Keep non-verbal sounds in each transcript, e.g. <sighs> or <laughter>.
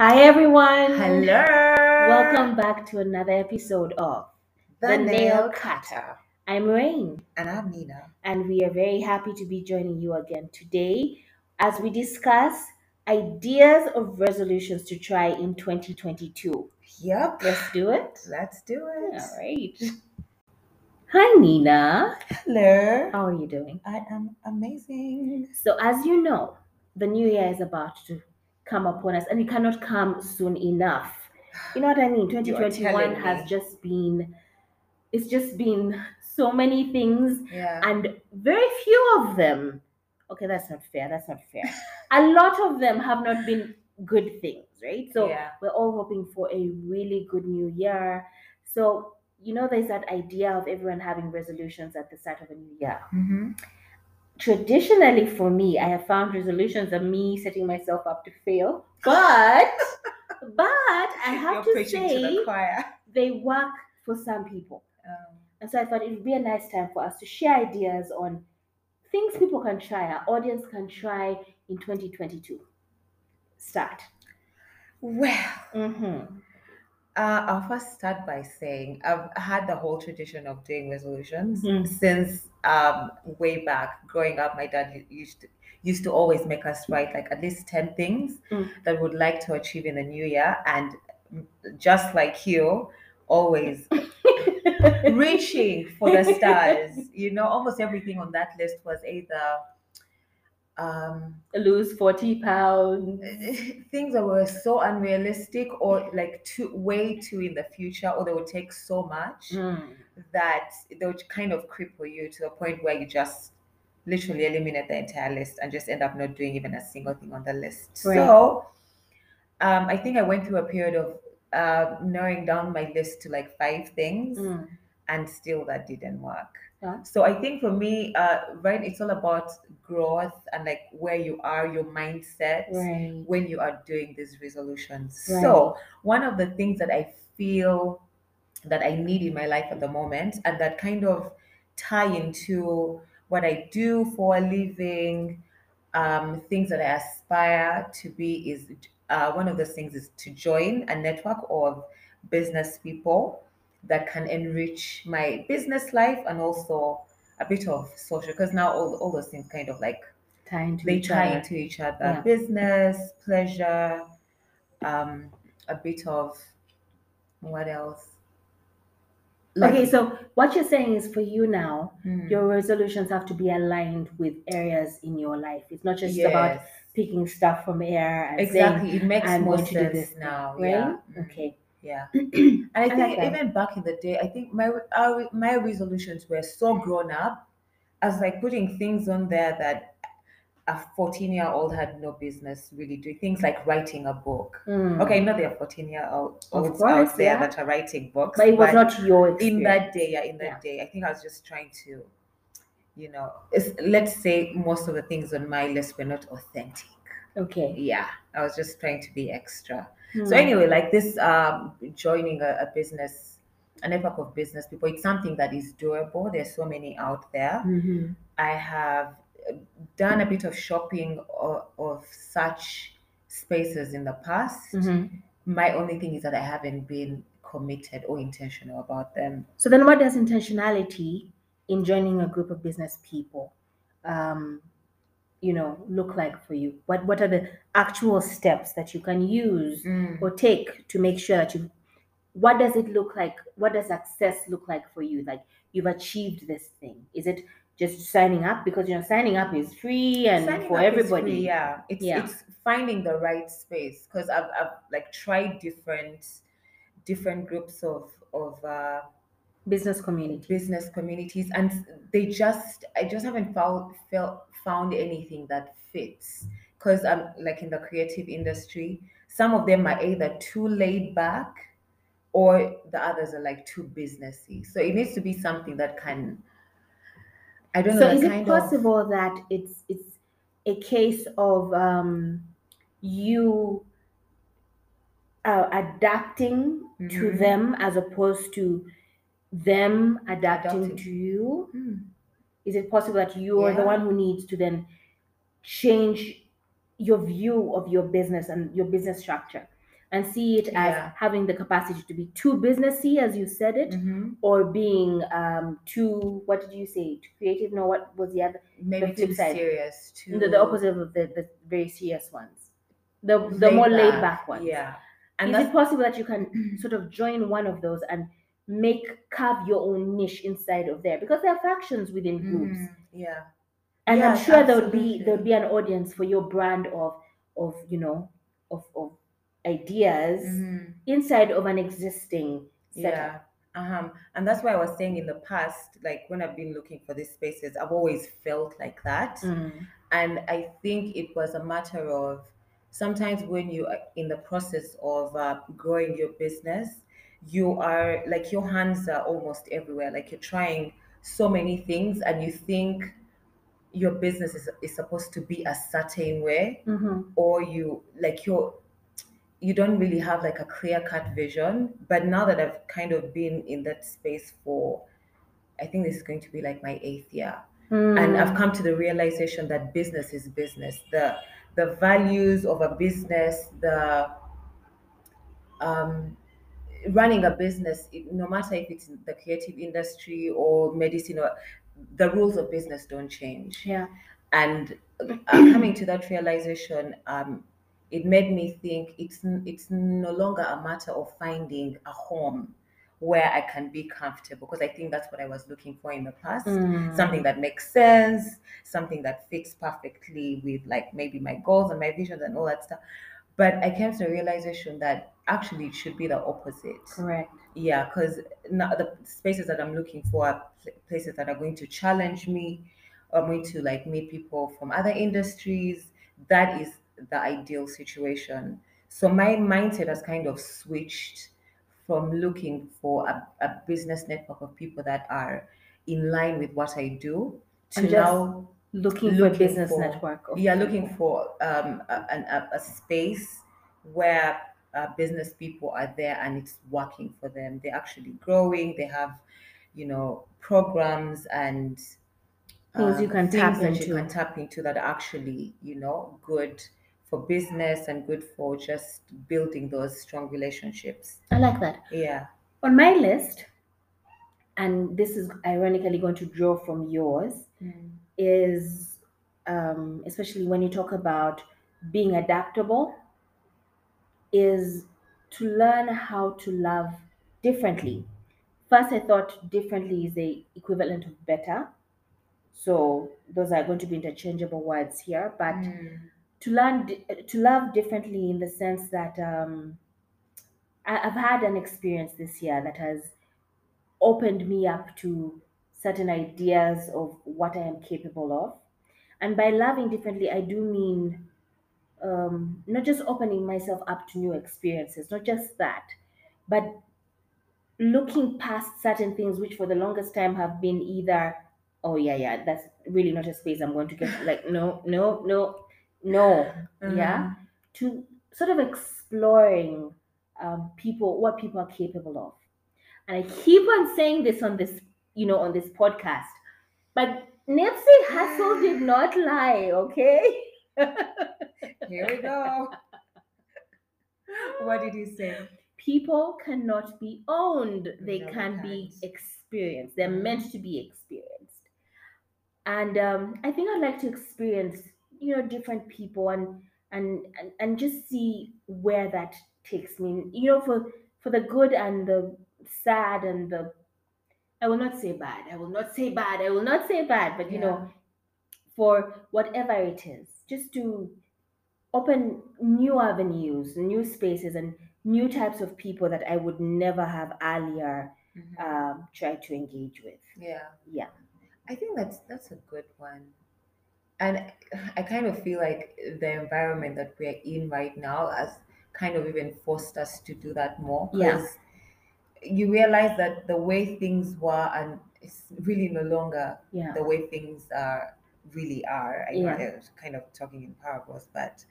Hi, everyone. Hello. Welcome back to another episode of The, The Nail Nail Cutter. I'm Rain, And I'm Nina. and we are very happy to be joining you again today as we discuss ideas of resolutions to try in 2022. Yep. Let's do it. Let's do it. All right. Hi, Nina. Hello. How are you doing? I am amazing. So, as you know, the new year is about to come upon us, and it cannot come soon enough. You know what I mean? 2021 has just been, it's just been so many things, Yeah. and very few of them. Okay, that's not fair. That's not fair. a lot of them have not been good things, right? So yeah. we're all hoping for a really good new year. So you know, there's that idea of everyone having resolutions at the start of a new year Mm-hmm. Traditionally for me i have found resolutions of me setting myself up to fail but <laughs> but i have You're to say to the choir. they work for some people Um, and so i thought it would be a nice time for us to share ideas on things people can try our audience can try in 2022 start well, mm-hmm. Uh, I'll first start by saying I've had the whole tradition of doing resolutions Mhm. since um, way back. Growing up, my dad used to, used to always make us write like at least 10 things Mm. that we would like to achieve in the new year. And mm, just like you, always <laughs> reaching for the stars. You know, almost everything on that list was either um, lose 40 pounds <laughs> things that were so unrealistic or like too way too in the future, or they would take so much Mm. that they would kind of cripple you to a point where you just literally eliminate the entire list and just end up not doing even a single thing on the list. Right. So um, I think I went through a period of uh, narrowing down my list to like five things Mm. and still that didn't work. Yeah. So I think for me, uh, right, it's all about growth and like where you are, your mindset right when you are doing these resolutions. Right. So one of the things that I feel that I need in my life at the moment and that kind of tie into what I do for a living, um, things that I aspire to be is uh, one of those things is to join a network of business people that can enrich my business life and also a bit of social because now all, all those things kind of like tie into they each tie other. into each other Yeah. business pleasure um a bit of what else Okay, so what you're saying is for you now, Hmm. your resolutions have to be aligned with areas in your life. It's not just about picking stuff from air and exactly it makes I'm more going to do sense this now saying, right? yeah Mhm. Okay. Yeah <clears throat> and i I think like even back in the day i think my our, my resolutions were so grown up as like putting things on there that a 14 year old had no business really doing things like writing a book Mm. okay not there are 14 year Of course, out there yeah. that are writing books But it was not your experience. in that day yeah in that Yeah. day i think i was just trying to you know it's, let's say most of the things on my list were not authentic Okay. yeah i was just trying to be extra so Hmm. anyway like this um joining a, a business a network of business people it's something that is doable there's so many out there Mhm. i have uh, done a bit of shopping of, of such spaces in the past Mhm. my only thing is that i haven't been committed or intentional about them So then, what does intentionality in joining a group of business people, um, you know, look like for you? What What are the actual steps that you can use or take to make sure that you what does it look like what does success look like for you? Like you've achieved this thing. Is it just signing up? Because you know signing up is free and Signing for everybody free, yeah. It's Yeah. it's finding the right space. Because I've, I've like tried different different groups of of uh business community. Business communities and they just i just haven't found felt found anything that fits. Because i'm like in the creative industry some of them are either too laid back or the others are like too businessy. So it needs to be something that can i don't know so is it kind of- possible that it's it's a case of um you uh, adapting to Mhm. them as opposed to them adapting, Adapting. to you Hmm. is it possible that you are the one who needs to then change your view of your business and your business structure and see it as Yeah. having the capacity to be too businessy, as you said it, Mhm. or being um, too, what did you say, too creative? No, what was the other? maybe flip too side. serious too The, the opposite of the, the very serious ones. The, the Laid more laid back, back ones. yeah and Is it possible that you can <clears throat> sort of join one of those and make carve your own niche inside of there? Because there are factions within groups. Mhm. yeah and i'm sure there would be there would be an audience for your brand of of you know of, of ideas Mhm. inside of an existing setup Yeah. Um, and that's why I was saying in the past, like when I've been looking for these spaces, I've always felt like that. Mm. And I think it was a matter of sometimes when you are in the process of uh, growing your business, you are like your hands are almost everywhere. Like you're trying so many things, and you think your business is, is supposed to be a certain way, Mhm. or you like you're you don't really have like a clear cut vision. But now that I've kind of been in that space for, I think this is going to be like my eighth year and I've Mm. come to the realization that business is business. The the values of a business, the um, running a business, no matter if it's in the creative industry or medicine, or the rules of business don't change. yeah And uh, <clears throat> coming to that realization, um, it made me think it's it's no longer a matter of finding a home where I can be comfortable because I think that's what I was looking for in the past Mm. something that makes sense, something that fits perfectly with like maybe my goals and my visions and all that stuff. But I came to the realization that actually it should be the opposite. correct Yeah, because now the spaces that I'm looking for are places that are going to challenge me. I'm going to like meet people from other industries. That is the ideal situation. So my mindset has kind of switched from looking for a, a business network of people that are in line with what I do to just now looking, for a business for- network of yeah looking for um, a, a, a space where uh, business people are there and it's working for them. They're actually growing. They have you know programs and Things you can things tap that into. you can tap into that are actually you know good for business and good for just building those strong relationships. I like that. Yeah. On my list and this is ironically going to draw from yours is um, especially when you talk about being adaptable is to learn how to love differently. First i thought differently is the equivalent of better. So those are going to be interchangeable words here but to learn to love differently in the sense that um, I, I've had an experience this year that has opened me up to certain ideas of what I am capable of. And by loving differently, I do mean um, not just opening myself up to new experiences, not just that, but looking past certain things which for the longest time have been either, oh, yeah, yeah, that's really not a space I'm going to get. Like, no, no, no, no. <laughs> Yeah. To sort of exploring um, people, what people are capable of. And I keep on saying this on this, you know, on this podcast, but Nipsey Hussle did <sighs> not lie, okay? <laughs> here we go what did he say People cannot be owned, they No, can be experienced. They're Mhm. meant to be experienced. And um, I think I'd like to experience, you know, different people and and and, and just see where that takes me. You know, for for the good and the sad and the I will not say bad. I will not say bad. I will not say bad, but you know, for whatever it is, just to open new avenues, new spaces, and new types of people that I would never have earlier Mhm. um, tried to engage with. yeah Yeah. I think that's that's a good one. And I kind of feel like the environment that we're in right now has kind of even forced us to do that more. Yeah. You realize that the way things were and it's really no longer Yeah. the way things are really are. I know Yeah. I'm kind of talking in parables, but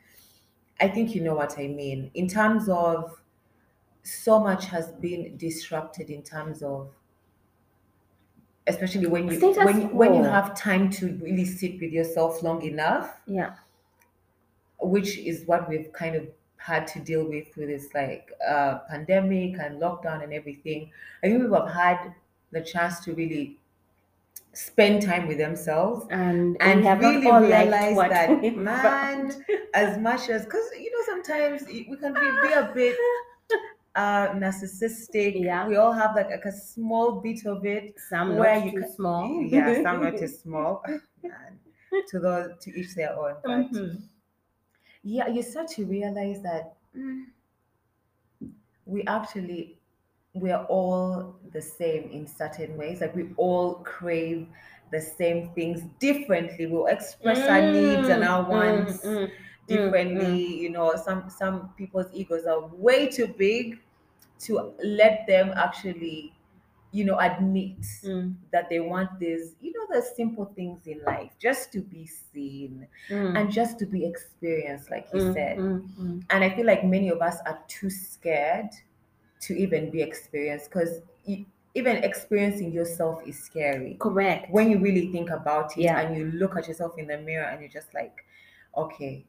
I think you know what I mean. In terms of so much has been disrupted in terms of especially when you Status when you, when you have time to really sit with yourself long enough Yeah. which is what we've kind of had to deal with with this like uh, pandemic and lockdown and everything. I think people have had the chance to really spend time with themselves And, and we have really not all liked realize what that we <laughs> man found. as much as because you know sometimes we can be, be a bit <laughs> uh narcissistic Yeah. we all have like, like a small bit of it Some where not you too can- small. yeah some not too <laughs> small Man, to those to each their own but Mhm. Yeah you start to realize that mm, we actually we are all the same in certain ways. Like we all crave the same things differently. We'll express our needs and our Mm, wants mm, mm, differently you know. Some some people's egos are way too big to let them actually you know admit mm, that they want this you know the simple things in life just to be seen mm, and just to be experienced like you mm, said mm, mm. and i feel like many of us are too scared to even be experienced because even experiencing yourself is scary Correct. when you really think about it Yeah. and you look at yourself in the mirror and you're just like okay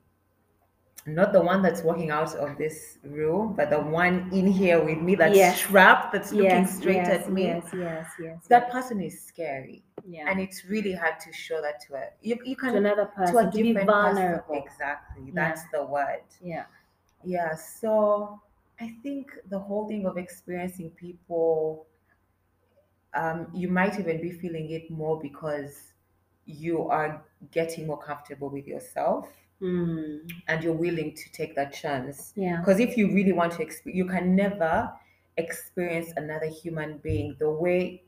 not the one that's walking out of this room but the one in here with me that's Yes. trapped that's looking yes, straight yes, at me Yes, yes, yes. that person is scary yeah. and it's really hard to show that to a you, you to can another to person a to be different vulnerable. person exactly that's the word Yeah. yeah, so I think the whole thing of experiencing people, um, you might even be feeling it more because you are getting more comfortable with yourself Mm. and you're willing to take that chance. Yeah. Because if you really want to experience, you can never experience another human being the way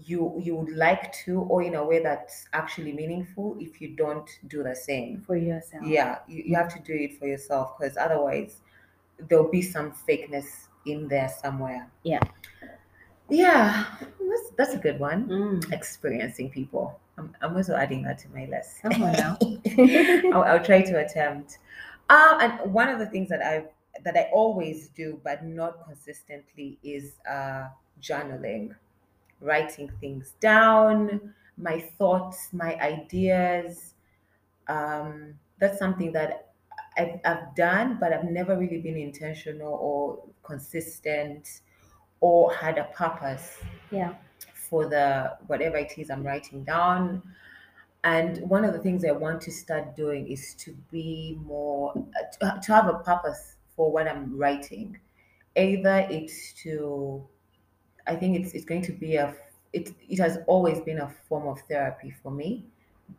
you you would like to, or in a way that's actually meaningful. If you don't do the same, For yourself. yeah you, you have to do it for yourself because otherwise there'll be some fakeness in there somewhere Yeah. Yeah that's, that's a good one. Mm. experiencing people. I'm, I'm also adding that to my list. Come on now. <laughs> I'll, I'll try to attempt. Um and one of the things that i that i always do but not consistently is uh journaling. Writing things down my thoughts my ideas. Um that's something that I've, I've done but i've never really been intentional or consistent or had a purpose yeah. for the whatever it is I'm writing down. And one of the things I want to start doing is to be more to, to have a purpose for what I'm writing. Either it's to, I think it's it's going to be a it it has always been a form of therapy for me.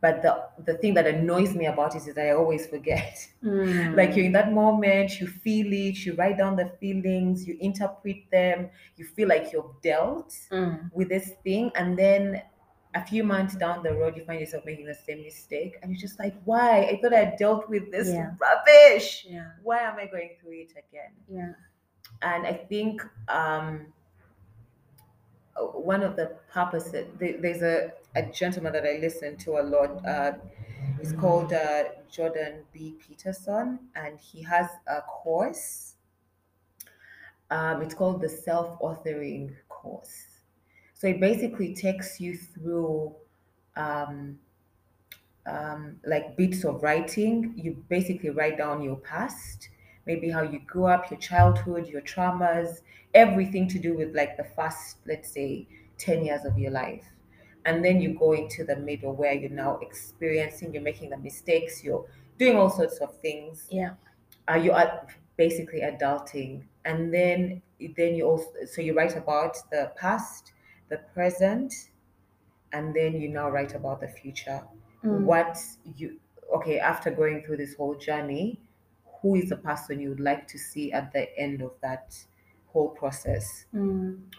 But the the thing that annoys me about it is that I always forget. Mm. like you're in that moment, you feel it, you write down the feelings, you interpret them, you feel like you've dealt Mm. with this thing and then a few months down the road you find yourself making the same mistake and you're just like why i thought i dealt with this Yeah. rubbish Yeah. why am i going through it again Yeah. and i think um one of the purposes there- there's a, a gentleman that i listen to a lot uh he's called uh, jordan b peterson and he has a course um, it's called the self-authoring course so it basically takes you through um, um, like bits of writing. You basically write down your past, maybe how you grew up, your childhood, your traumas, everything to do with like the first, let's say, 10 years of your life. And then you go into the middle where you're now experiencing, you're making the mistakes, you're doing all sorts of things Yeah. uh, you are basically adulting and then then you also so you write about the past the present and then you now write about the future Mm. what you okay after going through this whole journey who is the person you would like to see at the end of that whole process Mm.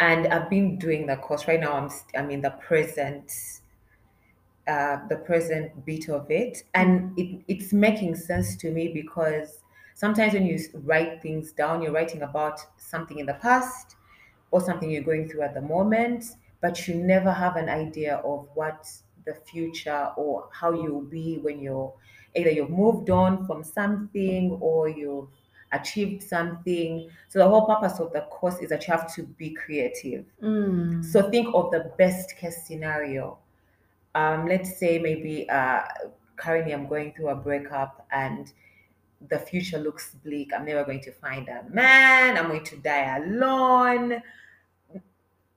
and I've been doing the course right now. I'm I'm in the present, uh, the present bit of it, and it, it's making sense to me because sometimes when you write things down, you're writing about something in the past or something you're going through at the moment, but you never have an idea of what the future or how you'll be when you're either you've moved on from something or you've achieved something. So the whole purpose of the course is that you have to be creative. Mm. So think of the best case scenario. Um, let's say maybe uh, currently I'm going through a breakup and the future looks bleak. I'm never going to find a man. I'm going to die alone.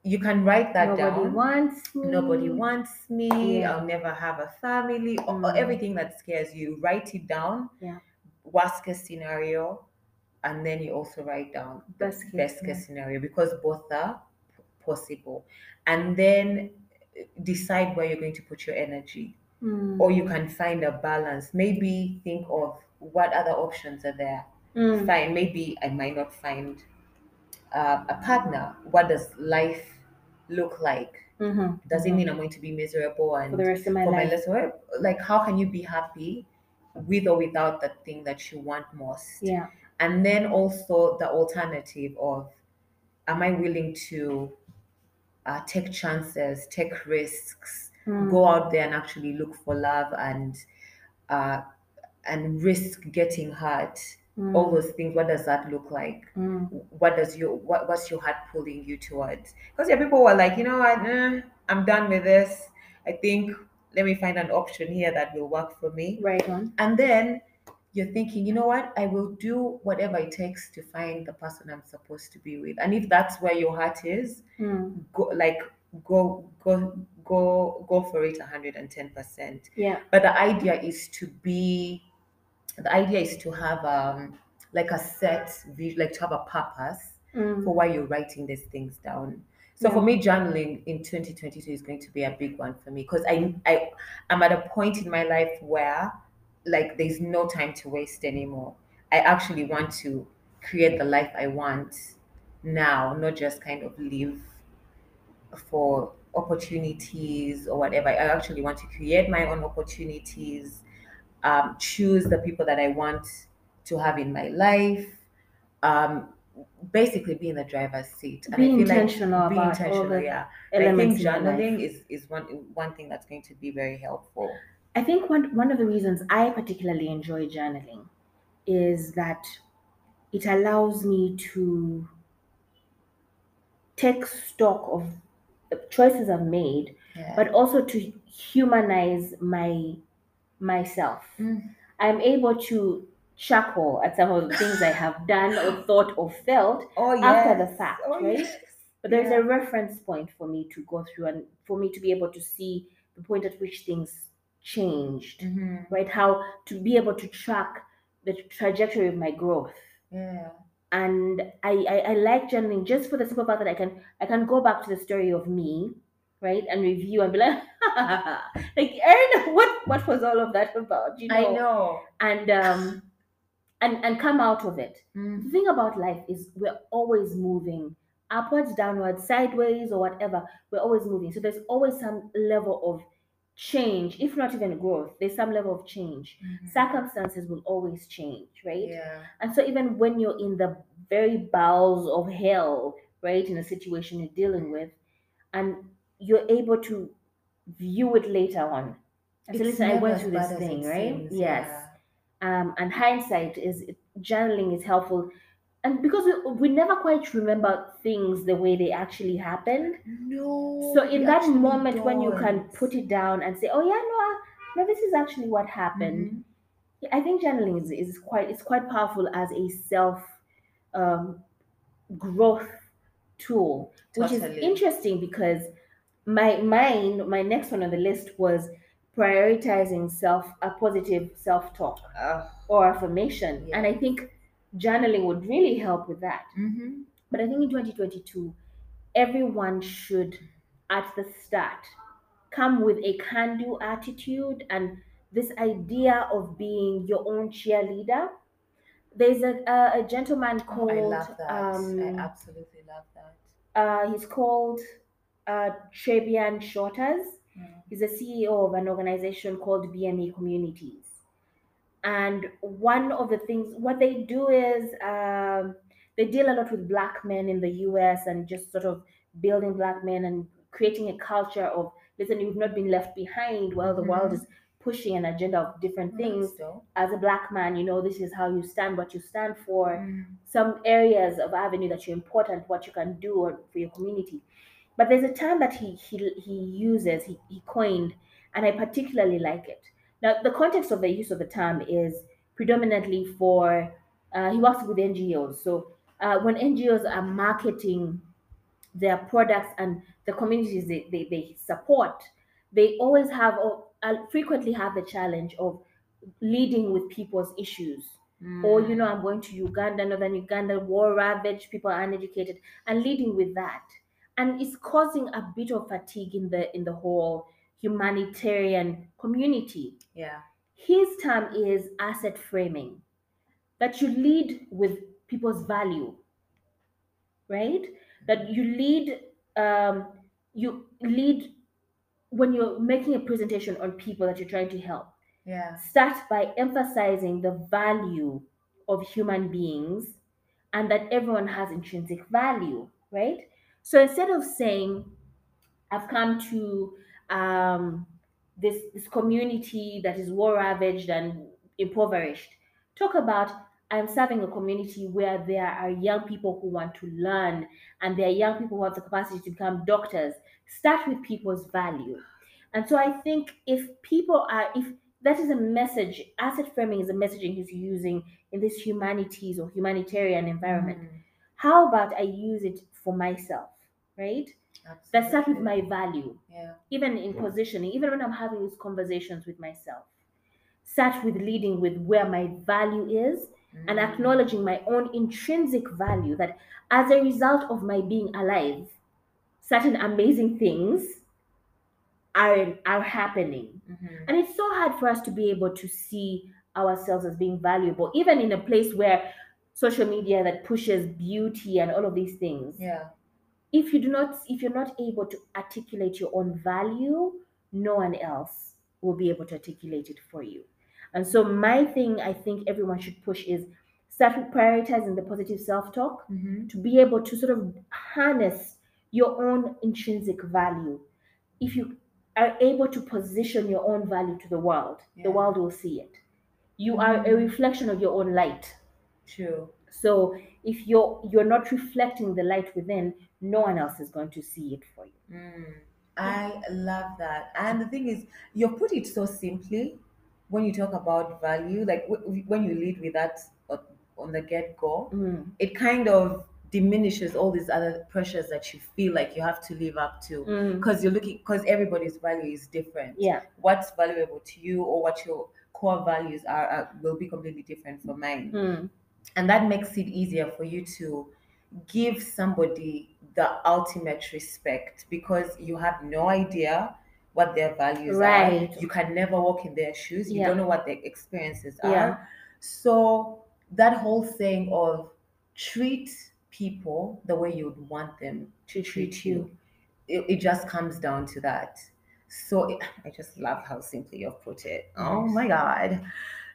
You can write that down. Nobody down. wants me. Nobody wants me. Yeah. I'll never have a family. Or, or Mm. everything that scares you, write it down. Yeah. Worst case scenario, and then you also write down Best case best case scenario because both are p- possible. And then uh, decide where you're going to put your energy Mm. or you can find a balance. Maybe think of what other options are there. Mm. Fine, maybe I might not find uh, a partner. What does life look like? Mhm. Does it mean I'm going to be miserable and for the rest of my life? Like, how can you be happy with or without the thing that you want most? Yeah. And then also the alternative of, am I willing to uh, take chances, take risks, Mm. go out there and actually look for love and uh, and risk getting hurt Mm. all those things what does that look like Mm. what does your what, what's your heart pulling you towards because yeah people were like you know what eh, i'm done with this i think let me find an option here that will work for me Right on. and then you're thinking you know what i will do whatever it takes to find the person i'm supposed to be with and if that's where your heart is Mm. go like go go go go for it 110% Yeah. but the idea is to be the idea is to have um like a set like to have a purpose Mm. for why you're writing these things down so for me journaling in 2022 is going to be a big one for me because i i i'm at a point in my life where like there's no time to waste anymore i actually want to create the life i want now not just kind of live for opportunities or whatever. I actually want to create my own opportunities, um, choose the people that I want to have in my life, um, basically be in the driver's seat. Be I feel intentional like be about all intentional, the yeah. And I think in your life. journaling is, is one one thing that's going to be very helpful. I think one one of the reasons I particularly enjoy journaling is that it allows me to take stock of the choices I've made, Yeah. but also to humanize my myself. Mm. I'm able to chuckle at some of the things I have <laughs> done or thought or felt, oh after the fact, oh, right? yes. but there's Yeah. a reference point for me to go through and for me to be able to see the point at which things changed, Mhm. right? How to be able to track the trajectory of my growth. Yeah. And I, I, I like journaling just for the simple fact that I can I can go back to the story of me, right, and review and be like, <laughs> like Erin, what what was all of that about? You know, I know. and um, and and come out of it. Mm. The thing about life is we're always moving upwards, downwards, sideways, or whatever. We're always moving. So there's always some level of change, if not even growth. There's some level of change. Mhm. Circumstances will always change, right? Yeah. And so even when you're in the very bowels of hell, right, in a situation you're dealing with, and you're able to view it later on. And It's listen, I went through this thing, right? seems, Yes yeah. um, and hindsight is journaling is helpful and because we, we never quite remember things the way they actually happened No. so in that moment when you can put it down and say oh yeah no I- no this is actually what happened Mhm. i think journaling is, is quite it's quite powerful as a self um, growth tool which is interesting because my mind, my next one on the list was prioritizing self a positive self-talk Uh, or affirmation. And I think journaling would really help with that. mhm. But I think in 2022, everyone should, at the start, come with a can do attitude and this idea of being your own cheerleader. There's a, a, a gentleman Oh, called, I love that. um, I absolutely love that. uh, he's called uh, Trabian Shorters. He's the CEO of an organization called BME Communities. And one of the things, what they do is um, they deal a lot with Black men in the US and just sort of building Black men and creating a culture of, listen, you've not been left behind while the world Mhm. is pushing an agenda of different things. As a Black man, you know, this is how you stand, what you stand for Mm. some areas of avenue that you're important, what you can do for your community. But there's a term that he he, he uses, he, he coined, and I particularly like it. Now, the context of the use of the term is predominantly for uh, he works with NGOs. So uh, when NGOs are marketing their products and the communities they, they, they support, they always have or uh, frequently have the challenge of leading with people's issues. Or, you know, I'm going to Uganda, northern Uganda, war ravaged, people are uneducated, and leading with that. And it's causing a bit of fatigue in the in the whole humanitarian community. Yeah. His term is asset framing, that you lead with people's value, right? That you lead, um, you lead when you're making a presentation on people that you're trying to help. Yeah. Start by emphasizing the value of human beings and that everyone has intrinsic value, right? So instead of saying, I've come to um, this this community that is war ravaged and impoverished. Talk about I'm serving a community where there are young people who want to learn and there are young people who have the capacity to become doctors. Start with people's value. And so I think if people are if that is a message, asset framing is a messaging he's using in this humanities or humanitarian environment. Mm, How about I use it for myself, right? That starts with my value Yeah. even in positioning, even when I'm having these conversations with myself, start with leading with where my value is and Mm. acknowledging my own intrinsic value that as a result of my being alive, certain amazing things are, are happening. Mhm. And it's so hard for us to be able to see ourselves as being valuable, even in a place where social media that pushes beauty and all of these things Yeah. if you do not if you're not able to articulate your own value no one else will be able to articulate it for you and so my thing i think everyone should push is start with prioritizing the positive self-talk Mhm. to be able to sort of harness your own intrinsic value if you are able to position your own value to the world Yeah. the world will see it you are a Mm. reflection of your own light True. so if you're you're not reflecting the light within, no one else is going to see it for you. Mm. I love that. And the thing is, you put it so simply when you talk about value, like w- when you lead with that on the get go, Mm, it kind of diminishes all these other pressures that you feel like you have to live up to mm, because you're looking because everybody's value is different yeah, what's valuable to you or what your core values are, are will be completely different from mine mm, and that makes it easier for you to give somebody the ultimate respect because you have no idea what their values Right. are you can never walk in their shoes. You Yeah. don't know what their experiences are. Yeah. so that whole thing of treat people the way you'd want them to treat you. it, it just comes down to that. So it, i just love how simply you've put it. Oh my god.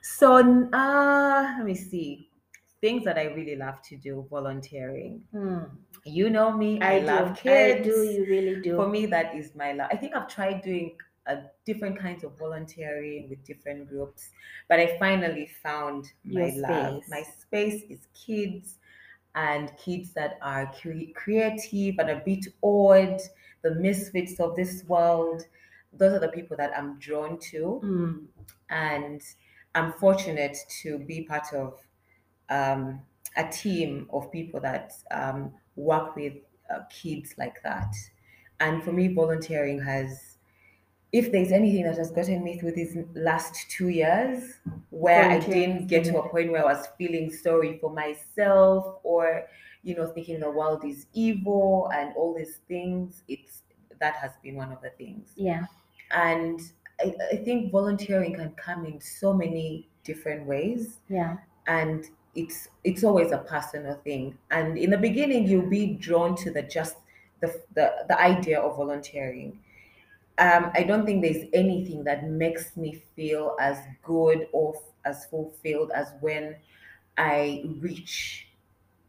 So uh let me see things that i really love to do volunteering mm. you know me i, I, love kids I do. You really do. for me that is my love i think i've tried doing uh, different kinds of volunteering with different groups but i finally found my Your love space. my space is kids and kids that are cre- creative and a bit odd the misfits of this world those are the people that i'm drawn to Mm, and i'm fortunate to be part of um, a team of people that um, work with uh, kids like that. And for me, volunteering has, if there's anything that has gotten me through these last two years, where I didn't get to a point where I was feeling sorry for myself or, you know, thinking the world is evil and all these things, it's that has been one of the things yeah. and I, I think volunteering can come in so many different ways Yeah. and it's it's always a personal thing. And in the beginning you'll be drawn to the just the the, the idea of volunteering. Um, i don't think there's anything that makes me feel as good or f- as fulfilled as when i reach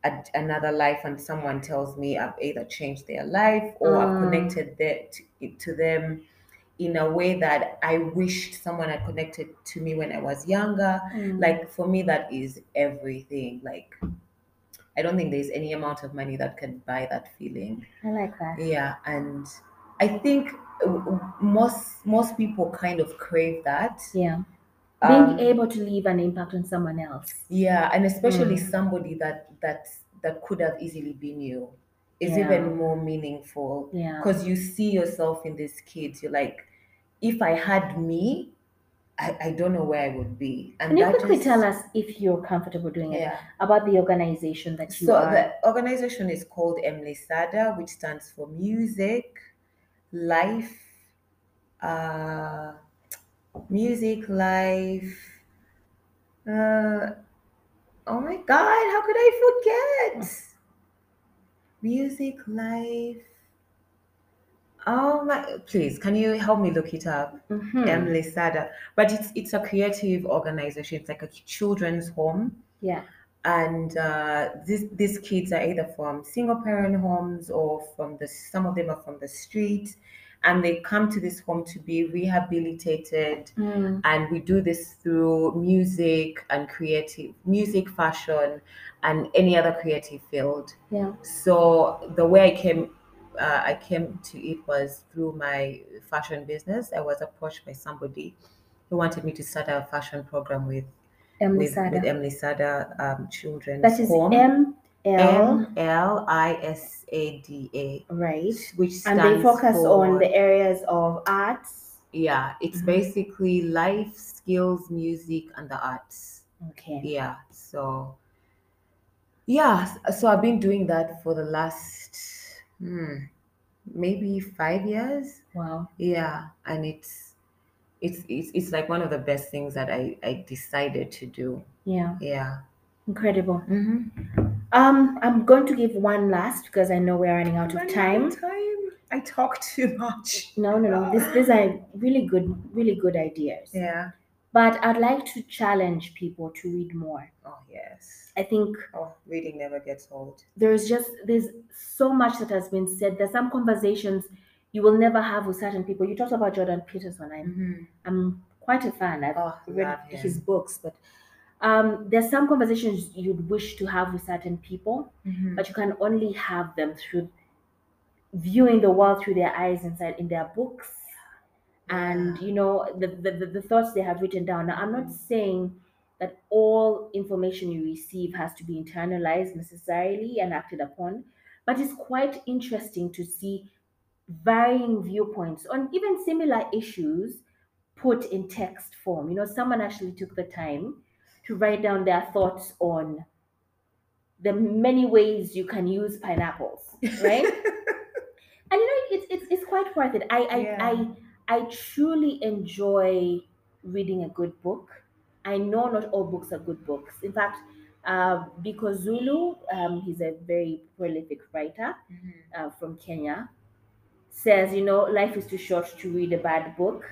a, another life and someone tells me i've either changed their life or i've Mm. connected that to, to them in a way that i wished someone had connected to me when i was younger Mm, like for me that is everything like i don't think there's any amount of money that can buy that feeling I like that. yeah and i think uh, most most people kind of crave that Yeah. Being Um, able to leave an impact on someone else. yeah, and especially Mm. somebody that that that could have easily been you is Yeah. even more meaningful Yeah. because you see yourself in these kids. You're like, if I had me, I, I don't know where I would be. And Can you quickly just- tell us if you're comfortable doing it about the organization that you So are? the organization is called MLISADA, which stands for Music, Life, uh, Music, Life. Uh, oh my God, how could I forget? Music, Life. Oh my! Please, can you help me look it up? Mhm. MLISADA, but it's it's a creative organization. It's like a children's home Yeah. and uh, these these kids are either from single parent homes or from the some of them are from the street and they come to this home to be rehabilitated Mm. and we do this through music and creative music fashion and any other creative field Yeah. so the way i came uh, i came to it was through my fashion business i was approached by somebody who wanted me to start a fashion program with Emily with, Sada. with MLISADA um, Children's That is. M L. L I S A D A, Right. which And they focus for, on the areas of arts. yeah. It's Mhm. basically life skills, music, and the arts. Okay. Yeah. So yeah. So I've been doing that for the last hmm, maybe five years. Wow. Yeah, and it's it's it's it's like one of the best things that I I decided to do. Yeah. Yeah. Incredible. Mm-hmm. Um, I'm going to give one last because I know we're running out of time. Time. I talk too much. No, no, no. This, these are really good, really good ideas. Yeah. But I'd like to challenge people to read more. Oh yes. I think Oh, reading never gets old. there's just there's so much that has been said. There's some conversations you will never have with certain people. You talked about Jordan Peterson. I'm Mm-hmm. I'm quite a fan. I've Oh, read his books, but um, there's some conversations you'd wish to have with certain people, Mm-hmm. but you can only have them through viewing the world through their eyes inside in their books and you know the, the, the, the thoughts they have written down. Now, I'm not saying that all information you receive has to be internalized necessarily and acted upon, but it's quite interesting to see varying viewpoints on even similar issues put in text form. You know, someone actually took the time to write down their thoughts on the many ways you can use pineapples, <laughs> right? and you know, it's it's, it's quite worth it. I I, Yeah. I I truly enjoy reading a good book. I know not all books are good books. In fact, uh, Bikozulu, um, he's a very prolific writer Mm-hmm. uh, from Kenya, says, you know, life is too short to read a bad book.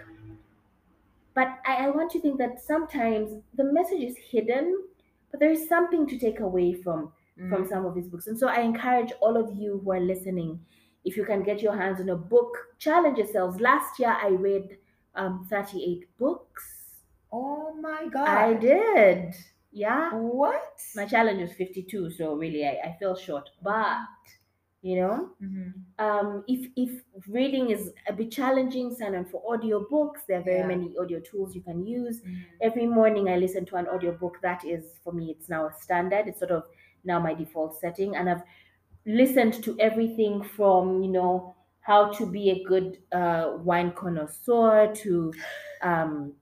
But I, I want to think that sometimes the message is hidden, but there is something to take away from Mm-hmm. from some of these books. And so I encourage all of you who are listening, if you can get your hands on a book, challenge yourselves. Last year I read um, 38 books. Oh my god. I did. Yeah. What? My challenge was 52, so really I, I fell short. But, you know, Mm-hmm. um, if if reading is a bit challenging, sign on for audiobooks. There are very Yeah. many audio tools you can use. Mm-hmm. Every morning I listen to an audiobook. That is for me, it's now a standard. It's sort of now my default setting. And I've listened to everything from, you know, how to be a good uh, wine connoisseur to um,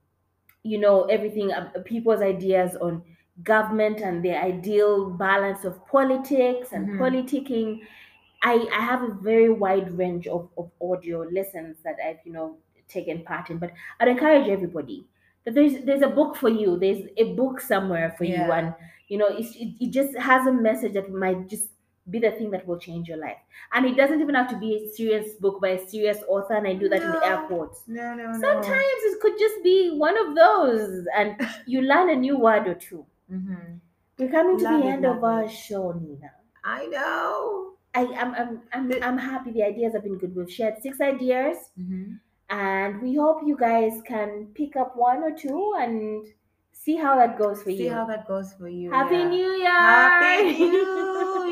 you know, everything uh, people's ideas on government and the ideal balance of politics and Mhm. politicking. I, I have a very wide range of, of audio lessons that I've, you know, taken part in. But I'd encourage everybody that there's there's a book for you. There's a book somewhere for you. And, you know, it, it just has a message that might just be the thing that will change your life. And it doesn't even have to be a serious book by a serious author. And I do that in the No. airports. No, no, no. Sometimes it could just be one of those, and <laughs> you learn a new word or two. Mm-hmm. We're coming to Love the it, end of our it. show, Nina. I know. I am I'm, I'm, I'm happy the ideas have been good. We've shared six ideas, Mm-hmm. and we hope you guys can pick up one or two and see how that goes for See you. See how that goes for you. Happy yeah. New Year! Happy <laughs> New